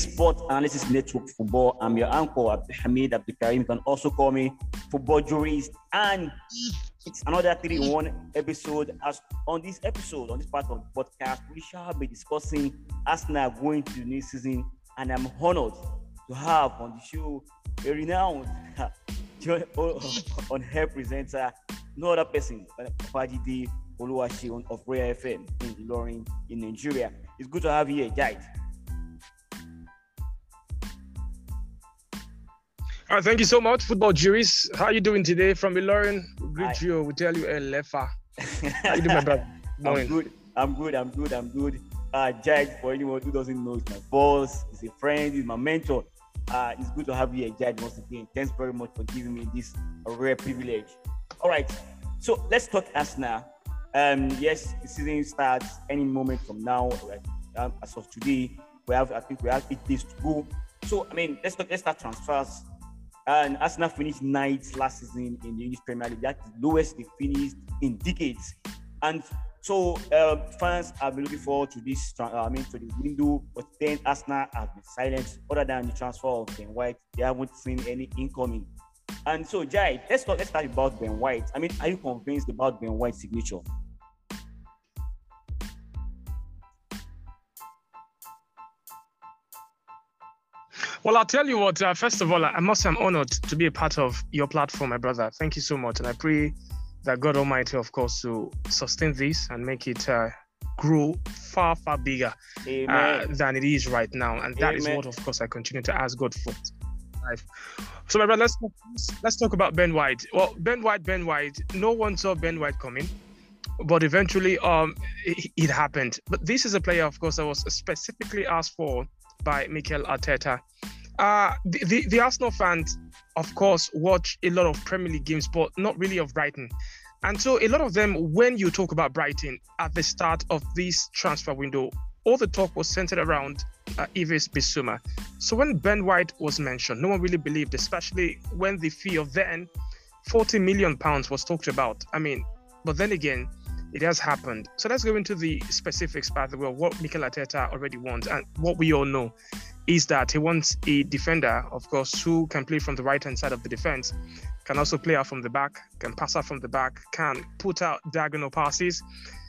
Sport Analysis Network Football. I'm your uncle, Hamid Abdikarim. You can also call me Football Jurist. And it's another 3 in 1 episode. As on this episode, on this part of the podcast, we shall be discussing Arsenal going to the new season. And I'm honored to have on the show a renowned on air presenter, no other person, Fajidi Oluwaseun of Rare FM in Ilorin in Nigeria. It's good to have you here, Jai. All right, thank you so much, football jurist. How are you doing today from Ilorin? Greet you. We tell you a lefa. How you doing, my brother? I'm good. I'm good. I'm good. I'm good. Uh, Jack, for anyone who doesn't know, he's my boss. He's a friend. He's my mentor. Uh, it's good to have you here, Jack, once again. Thanks very much for giving me this rare privilege. All right, so let's talk Arsenal. Um, yes, the season starts any moment from now. Right? Um, as of today, we have I think we have eight days to go. So I mean, let's talk, let's start transfers. And Arsenal finished ninth last season in the English Premier League. That's the lowest they finished in decades. And so um, fans have been looking forward to this. Uh, I mean, to window, but then Arsenal have been silent. Other than the transfer of Ben White, they haven't seen any incoming. And so, Jai, let's talk. Let's start about Ben White. I mean, are you convinced about Ben White's signature? Well, I'll tell you what. Uh, first of all, I must say I'm honored to be a part of your platform, my brother. Thank you so much, and I pray that God Almighty, of course, to sustain this and make it uh, grow far, far bigger uh, than it is right now. And that Amen. is what, of course, I continue to ask God for. Life. So, my brother, let's let's talk about Ben White. Well, Ben White, Ben White. No one saw Ben White coming, but eventually, um, it, it happened. But this is a player, of course, that was specifically asked for by Mikel Arteta. Uh, the, the, the Arsenal fans, of course, watch a lot of Premier League games, but not really of Brighton. And so, a lot of them, when you talk about Brighton at the start of this transfer window, all the talk was centered around uh, Yves Bissouma. So, when Ben White was mentioned, no one really believed, especially when the fee of then 40 million pounds was talked about. I mean, but then again, it has happened. So let's go into the specifics, by the way, what Mikel Arteta already wants and what we all know is that he wants a defender, of course, who can play from the right hand side of the defense, can also play out from the back, can pass out from the back, can put out diagonal passes,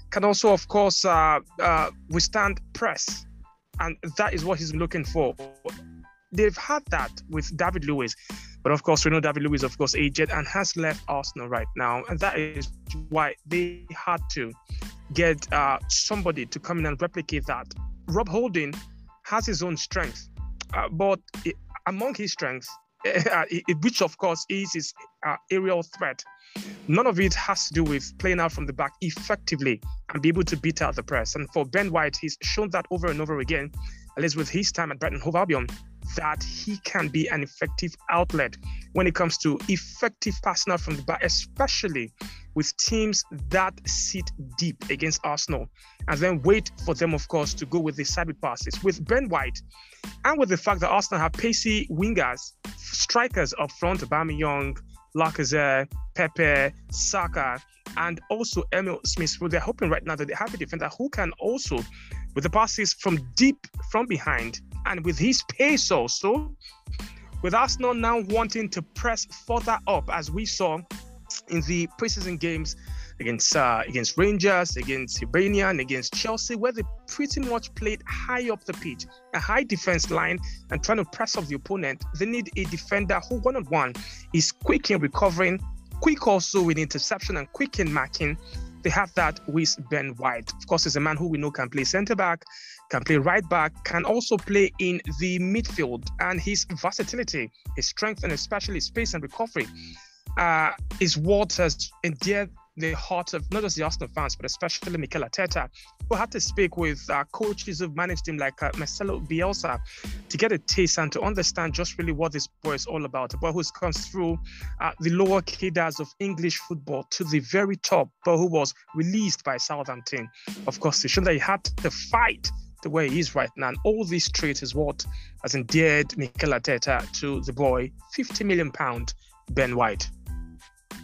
can also, of course, uh, uh, withstand press. And that is what he's looking for. They've had that with David Luiz, but of course, we know David Luiz, of course, aged and has left Arsenal right now. And that is why they had to get uh, somebody to come in and replicate that. Rob Holding has his own strength, uh, but it, among his strengths, uh, which of course is his uh, aerial threat, none of it has to do with playing out from the back effectively and be able to beat out the press. And for Ben White, he's shown that over and over again, at least with his time at Brighton Hove Albion, that he can be an effective outlet when it comes to effective passing out from the back, especially with teams that sit deep against Arsenal and then wait for them, of course, to go with the side passes. With Ben White and with the fact that Arsenal have pacey wingers, strikers up front, Aubameyang, Lacazette, Pepe, Saka, and also Emile Smith. So they're hoping right now that they have a defender who can also, with the passes from deep from behind, and with his pace also, with Arsenal now wanting to press further up, as we saw in the preseason games against uh, against Rangers, against Hibernian, and against Chelsea, where they pretty much played high up the pitch, a high defense line, and trying to press off the opponent. They need a defender who one on one is quick in recovering, quick also with interception and quick in marking. They have that with Ben White. Of course, he's a man who we know can play centre back, can play right back, can also play in the midfield, and his versatility, his strength, and especially space and recovery uh, is what has endeared the heart of not just the Arsenal fans, but especially Mikel Arteta, who had to speak with uh, coaches who've managed him like uh, Marcelo Bielsa to get a taste and to understand just really what this boy is all about. A boy who's come through uh, the lower cadres of English football to the very top, but who was released by Southampton. Of course, he showed that he had to fight the way he is right now. And all these traits is what has endeared Mikel Arteta to the boy, 50 million pound Ben White.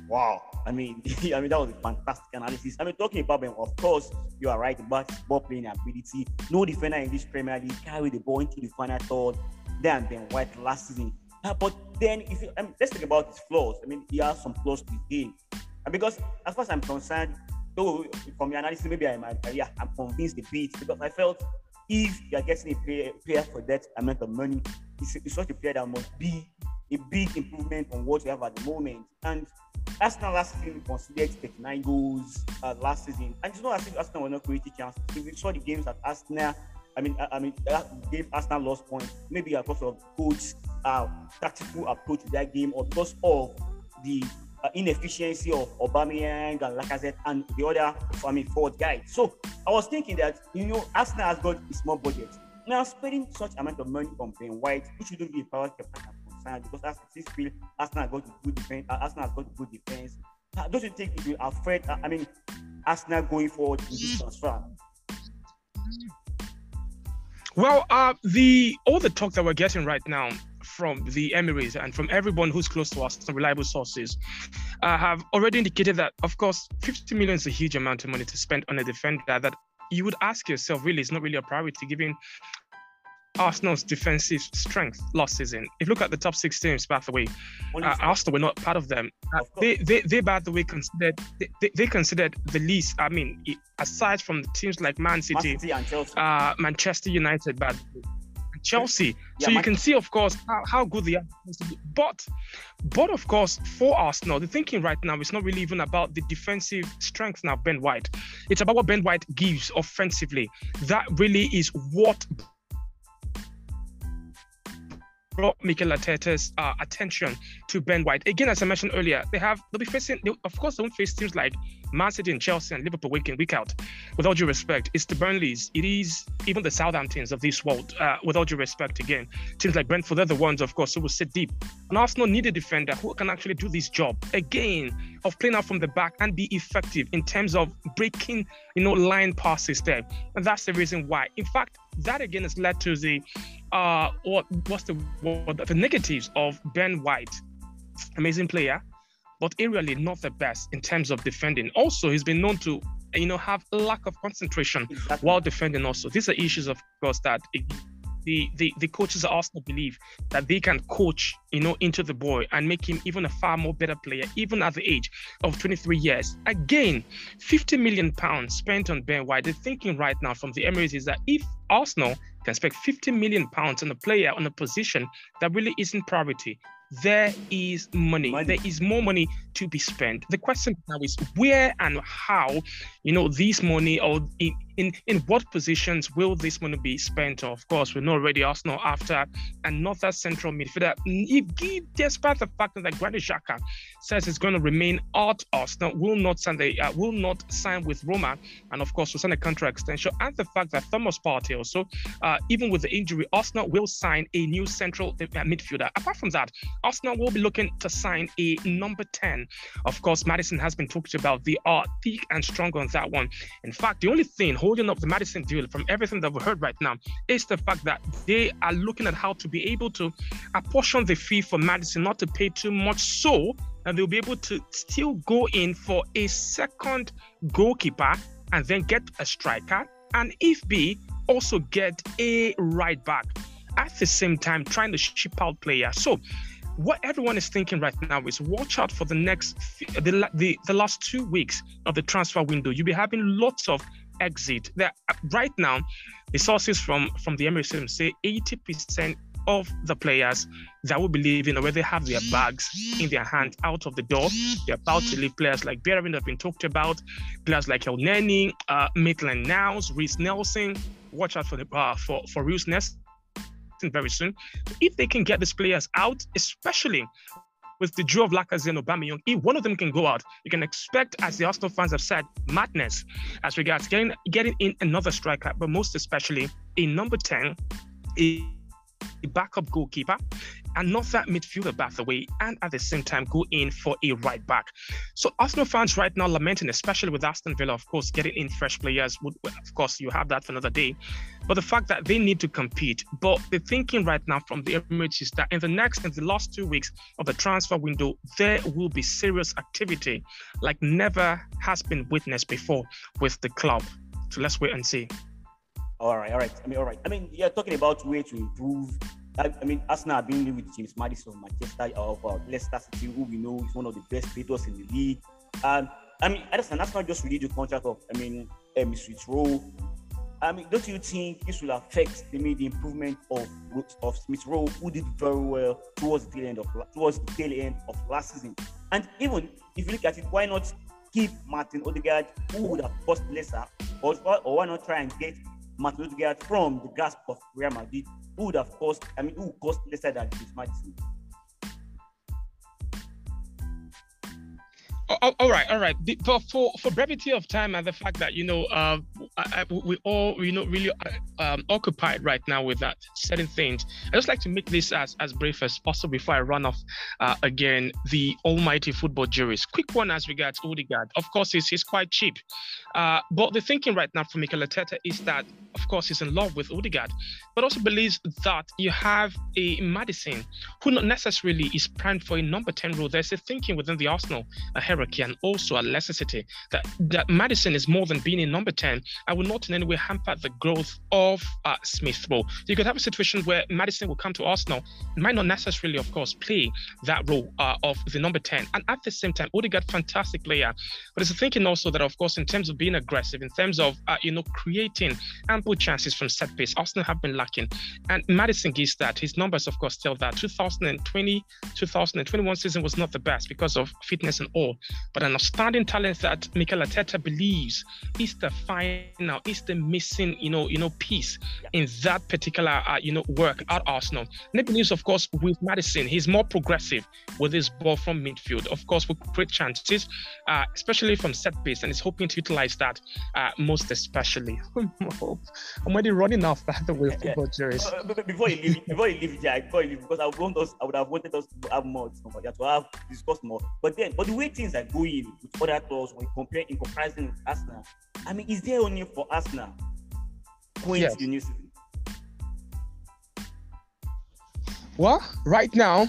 Wow. I mean, I mean that was a fantastic analysis. I mean, talking about Ben, of course, you are right about his ball playing ability. No defender in this Premier League carried the ball into the final third than Ben White last season. But then, if you, I mean, let's talk about his flaws. I mean, he has some flaws to his game, and because as far as I'm concerned, though from your analysis, maybe I'm, yeah, I'm convinced a bit because I felt if you are getting a player, player for that amount of money, it's, it's such a player that must be a big improvement on what you have at the moment. And Arsenal last season we considered 39 goals uh, last season, and it's not as if Arsenal were not creating chances. If we saw the games that Arsenal, I mean, I, I mean, that gave Arsenal lost points, maybe because of coach uh, tactical approach to that game, or because of the uh, inefficiency of Aubameyang and Lacazette and the other, I mean, forward guys. So I was thinking that you know Arsenal has got a small budget. Now spending such amount of money on Ben White, which shouldn't be a power captain concern because as it feel Arsenal has got good defense. Uh, Arsenal has got good defense. Uh, don't you think it will affect? Uh, I mean, Arsenal going forward in this transfer? Well, uh, the all the talk that we're getting right now from the Emirates and from everyone who's close to us, some reliable sources, uh, have already indicated that, of course, 50 million is a huge amount of money to spend on a defender that you would ask yourself, really, it's not really a priority given Arsenal's defensive strength last season. If you look at the top six teams, by the way, uh, Arsenal were not part of them. Uh, they, they, they, by the way, considered they, they, considered the least. I mean, aside from the teams like Man City, Man City and Chelsea. Uh, Manchester United, but Chelsea. Yeah, so you can see, of course, how, how good they are. But, but of course, for Arsenal, the thinking right now is not really even about the defensive strength now, Ben White. It's about what Ben White gives offensively. That really is what brought Mikel Arteta's uh, attention to Ben White. Again, as I mentioned earlier, they have they'll be facing. They, of course, they won't face teams like Man City and Chelsea and Liverpool week in week out. With all due respect, it's the Burnleys. It is even the Southamptons of this world. Uh, with all due respect, again, teams like Brentford, they're the ones, of course, who will sit deep. And Arsenal need a defender who can actually do this job again of playing out from the back and be effective in terms of breaking, you know, line passes there. And that's the reason why. In fact, that again has led to the uh what what's the what the negatives of Ben White. Amazing player, but aerially not the best in terms of defending. Also, he's been known to you know have a lack of concentration exactly. while defending. Also, these are issues, of course, that the, the the coaches at Arsenal believe that they can coach, you know, into the boy and make him even a far more better player, even at the age of 23 years. Again, 50 million pounds spent on Ben White. The thinking right now from the Emirates is that if Arsenal can spend 50 million pounds on a player on a position that really isn't priority, there is money. money. There is more money to be spent. The question now is where and how, you know, this money or in, in, what positions will this money be spent? Of course, we know already Arsenal after another central midfielder. If, despite the fact that Granit Xhaka says it's going to remain at Arsenal, will not sign the, uh, will not sign with Roma, and of course will sign a contract extension, and the fact that Thomas Partey also, uh, even with the injury, Arsenal will sign a new central uh, midfielder. Apart from that, Arsenal will be looking to sign a number 10. Of course, Maddison has been talked about. They are thick and strong on that one. In fact, the only thing holding up the Maddison deal from everything that we've heard right now is the fact that they are looking at how to be able to apportion the fee for Maddison, not to pay too much so that they'll be able to still go in for a second goalkeeper and then get a striker. And if B, also get a right back at the same time trying to ship out players. So what everyone is thinking right now is watch out for the next the, the, the last two weeks of the transfer window. You'll be having lots of exit. That right now, the sources from from the Emirates say 80% of the players that will be leaving already have their bags in their hand out of the door. They're about to leave players like that have been talked about, players like Elneny, uh, Maitland Niles, Reiss Nelson. Watch out for the uh, for for Reiss Nelson very soon. If they can get these players out, especially with the draw of Lacazette and Aubameyang, if one of them can go out, you can expect, as the Arsenal fans have said, madness as regards getting getting in another striker, but most especially in number 10, a, a backup goalkeeper, another midfielder, by the way, and at the same time go in for a right back. So Arsenal fans right now lamenting, especially with Aston Villa, of course, getting in fresh players. Would, of course, you have that for another day. But the fact that they need to compete. But the thinking right now from the Emirates is that in the next, in the last two weeks of the transfer window, there will be serious activity like never has been witnessed before with the club. So let's wait and see. All right, all right. I mean, all right. I mean, you're talking about way to improve. I, I mean, Arsenal have been with James Maddison, Manchester of uh, Leicester City, who we know is one of the best players in the league. And I mean, Arsenal just renewed the contract of, I mean, um, Smith Rowe. I mean, don't you think this will affect the, the improvement of of Smith Rowe, who did very well towards the tail end of towards the tail end of last season? And even if you look at it, why not keep Martin Odegaard, who would have cost lesser, or, or why not try and get Martin Odegaard from the grasp of Real Madrid, who would have cost, I mean, who cost lesser than James Maddison? All right, all right. For, for for brevity of time and the fact that you know uh, I, I, we all you know really uh, um, occupied right now with that certain things. I just like to make this as as brief as possible before I run off uh, again. The almighty football jurist. Quick one as regards Odegaard. Of course, he's, he's quite cheap, uh, but the thinking right now for Mikel Arteta is that of course he's in love with Odegaard, but also believes that you have a Maddison who not necessarily is primed for a number ten role. There's a thinking within the Arsenal hierarchy and also a necessity that, that Maddison is more than being in number 10. I will not in any way hamper the growth of uh, Smith Rowe. You could have a situation where Maddison will come to Arsenal, might not necessarily, of course, play that role uh, of the number 10. And at the same time, Odegaard, fantastic player. But it's thinking also that, of course, in terms of being aggressive, in terms of, uh, you know, creating ample chances from set piece, Arsenal have been lacking. And Maddison gives that. His numbers, of course, tell that 2020, 2021 season was not the best because of fitness and all but an outstanding talent that Mikel Arteta believes is the final, is the missing, you know, you know, piece in that particular, uh, you know, work at Arsenal. And he believes, of course, with Maddison, he's more progressive with his ball from midfield. Of course, with great chances, uh, especially from set piece, and he's hoping to utilize that uh, most especially. I'm already running off by the way, football Jerry. Uh, before you leave, before you leave, Jack, before you leave, because I would want us, I would have wanted us to have more, to have discussed more. But then, but the way things are going with other clubs when compare in comparison with Arsenal. I mean, is there only for Arsenal going yes. to the new season? Well, right now,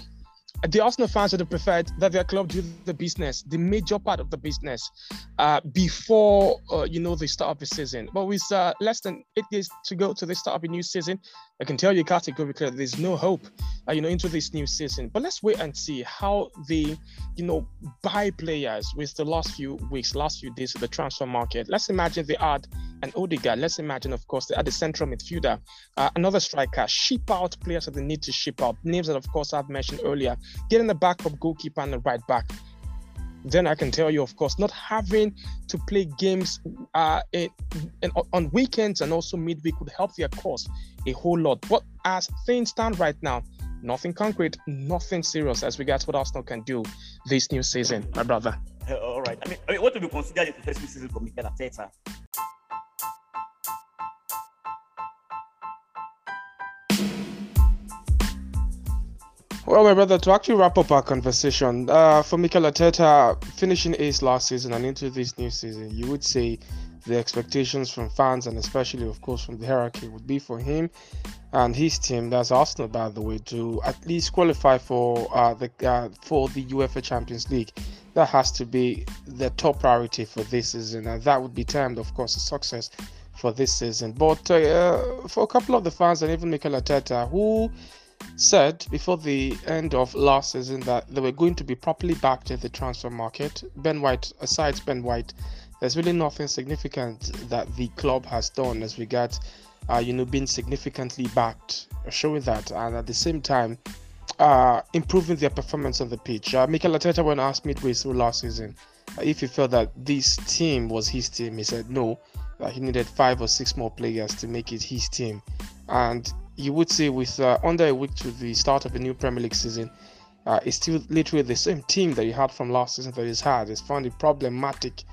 the Arsenal fans would have preferred that their club do the business, the major part of the business, uh, before uh, you know the start of the season. But with uh, less than eight days to go to the start of a new season, I can tell you categorically there's no hope, uh, you know, into this new season. But let's wait and see how they, you know, buy players with the last few weeks, last few days of the transfer market. Let's imagine they add an Odegaard. Let's imagine, of course, they add a central midfielder, uh, another striker, ship out players that they need to ship out. Names that, of course, I've mentioned earlier getting the backup goalkeeper and the right back. Then I can tell you, of course, not having to play games uh, in, in, on weekends and also midweek would help their cause a whole lot. But as things stand right now, nothing concrete, nothing serious as regards what Arsenal can do this new season, my brother. All right. I mean, I mean, what would be considered a professional season for Mikel Arteta? Well, my brother, to actually wrap up our conversation, uh, for Mikel Arteta finishing ace last season and into this new season, you would say the expectations from fans and especially, of course, from the hierarchy would be for him and his team, that's Arsenal, by the way, to at least qualify for uh, the uh, for the UEFA Champions League. That has to be the top priority for this season, and that would be termed, of course, a success for this season. But uh, for a couple of the fans and even Mikel Arteta, who said before the end of last season that they were going to be properly backed in the transfer market. Ben White, aside Ben White, there's really nothing significant that the club has done as regards, uh, you know, being significantly backed, showing that, and at the same time, uh, improving their performance on the pitch. Uh, Mikel Arteta, when asked midway through last season uh, if he felt that this team was his team, he said no, that he needed five or six more players to make it his team, and you would say with uh, under a week to the start of the new Premier League season, uh, it's still literally the same team that you had from last season that he's had. It's found it problematic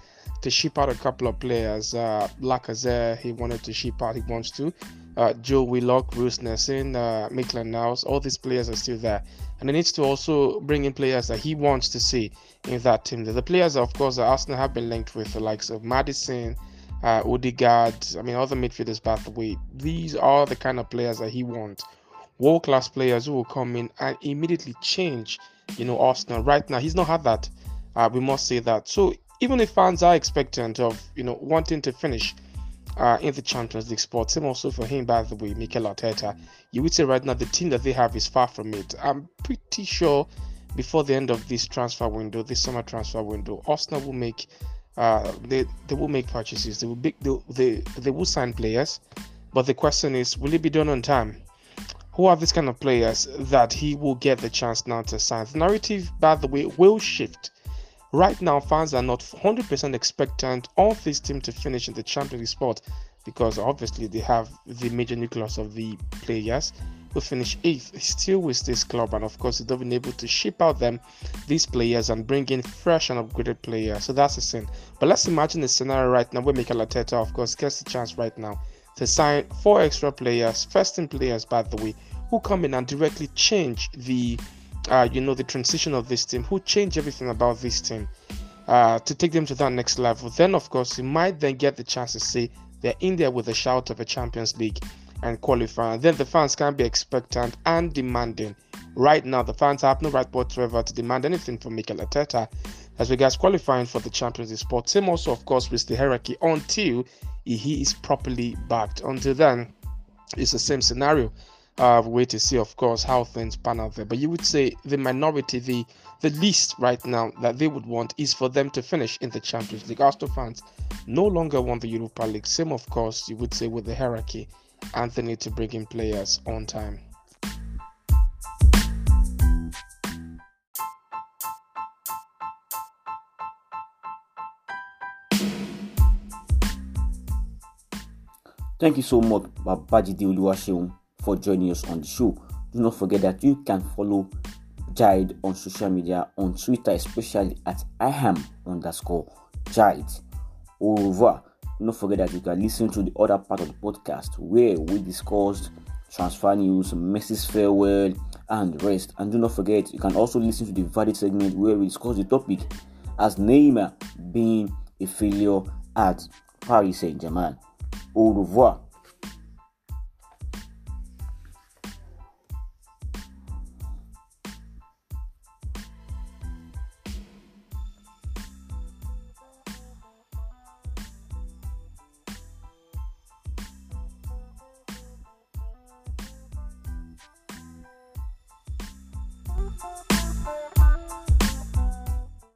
to ship out a couple of players. Uh, Lacazette, he wanted to ship out, he wants to. uh, Joe Willock, Reiss Nelson, uh, Niles, all these players are still there. And he needs to also bring in players that he wants to see in that team. The players, of course, that Arsenal have been linked with, the likes of Maddison, uh, Odegaard, I mean, other midfielders, by the way. These are the kind of players that he wants. World class players who will come in and immediately change, you know, Arsenal. Right now, he's not had that. Uh, we must say that. So, even if fans are expectant of, you know, wanting to finish uh, in the Champions League spot. Same also for him, by the way, Mikel Arteta. You would say right now the team that they have is far from it. I'm pretty sure before the end of this transfer window, this summer transfer window, Arsenal will make uh, they they will make purchases. They will big they, they they will sign players, but the question is, will it be done on time? Who are these kind of players that he will get the chance now to sign? The narrative, by the way, will shift Right now, fans are not 100% expectant of this team to finish in the Champions League spot because obviously they have the major nucleus of the players who finish eighth still with this club, and of course, they've been able to ship out them these players and bring in fresh and upgraded players. So that's a sin. But let's imagine a scenario right now where Mikel Arteta, of course, gets the chance right now to sign four extra players, first team players, by the way, who come in and directly change the uh, you know, the transition of this team, who change everything about this team uh, to take them to that next level. Then, of course, you might then get the chance to say they're in there with a shout of a Champions League and qualify. Then the fans can be expectant and demanding. Right now, the fans have no right whatsoever to demand anything from Mikel Arteta as regards qualifying for the Champions League spot. Same also, of course, with the hierarchy until he is properly backed. Until then, it's the same scenario uh, wait to see, of course, how things pan out there. But you would say the minority, the the least right now that they would want is for them to finish in the Champions League. Arsenal fans no longer want the Europa League. Same, of course, you would say with the hierarchy, need to bring in players on time. Thank you so much, Babajide Oluwaseun for joining us on the show. Do not forget that you can follow Jide on social media, on Twitter, especially at I IHAM underscore Jide. Au revoir. Do not forget that you can listen to the other part of the podcast where we discussed transfer news, Messi's farewell, and rest. And do not forget, you can also listen to the verdict segment where we discuss the topic as Neymar being a failure at Paris Saint Germain. Au revoir.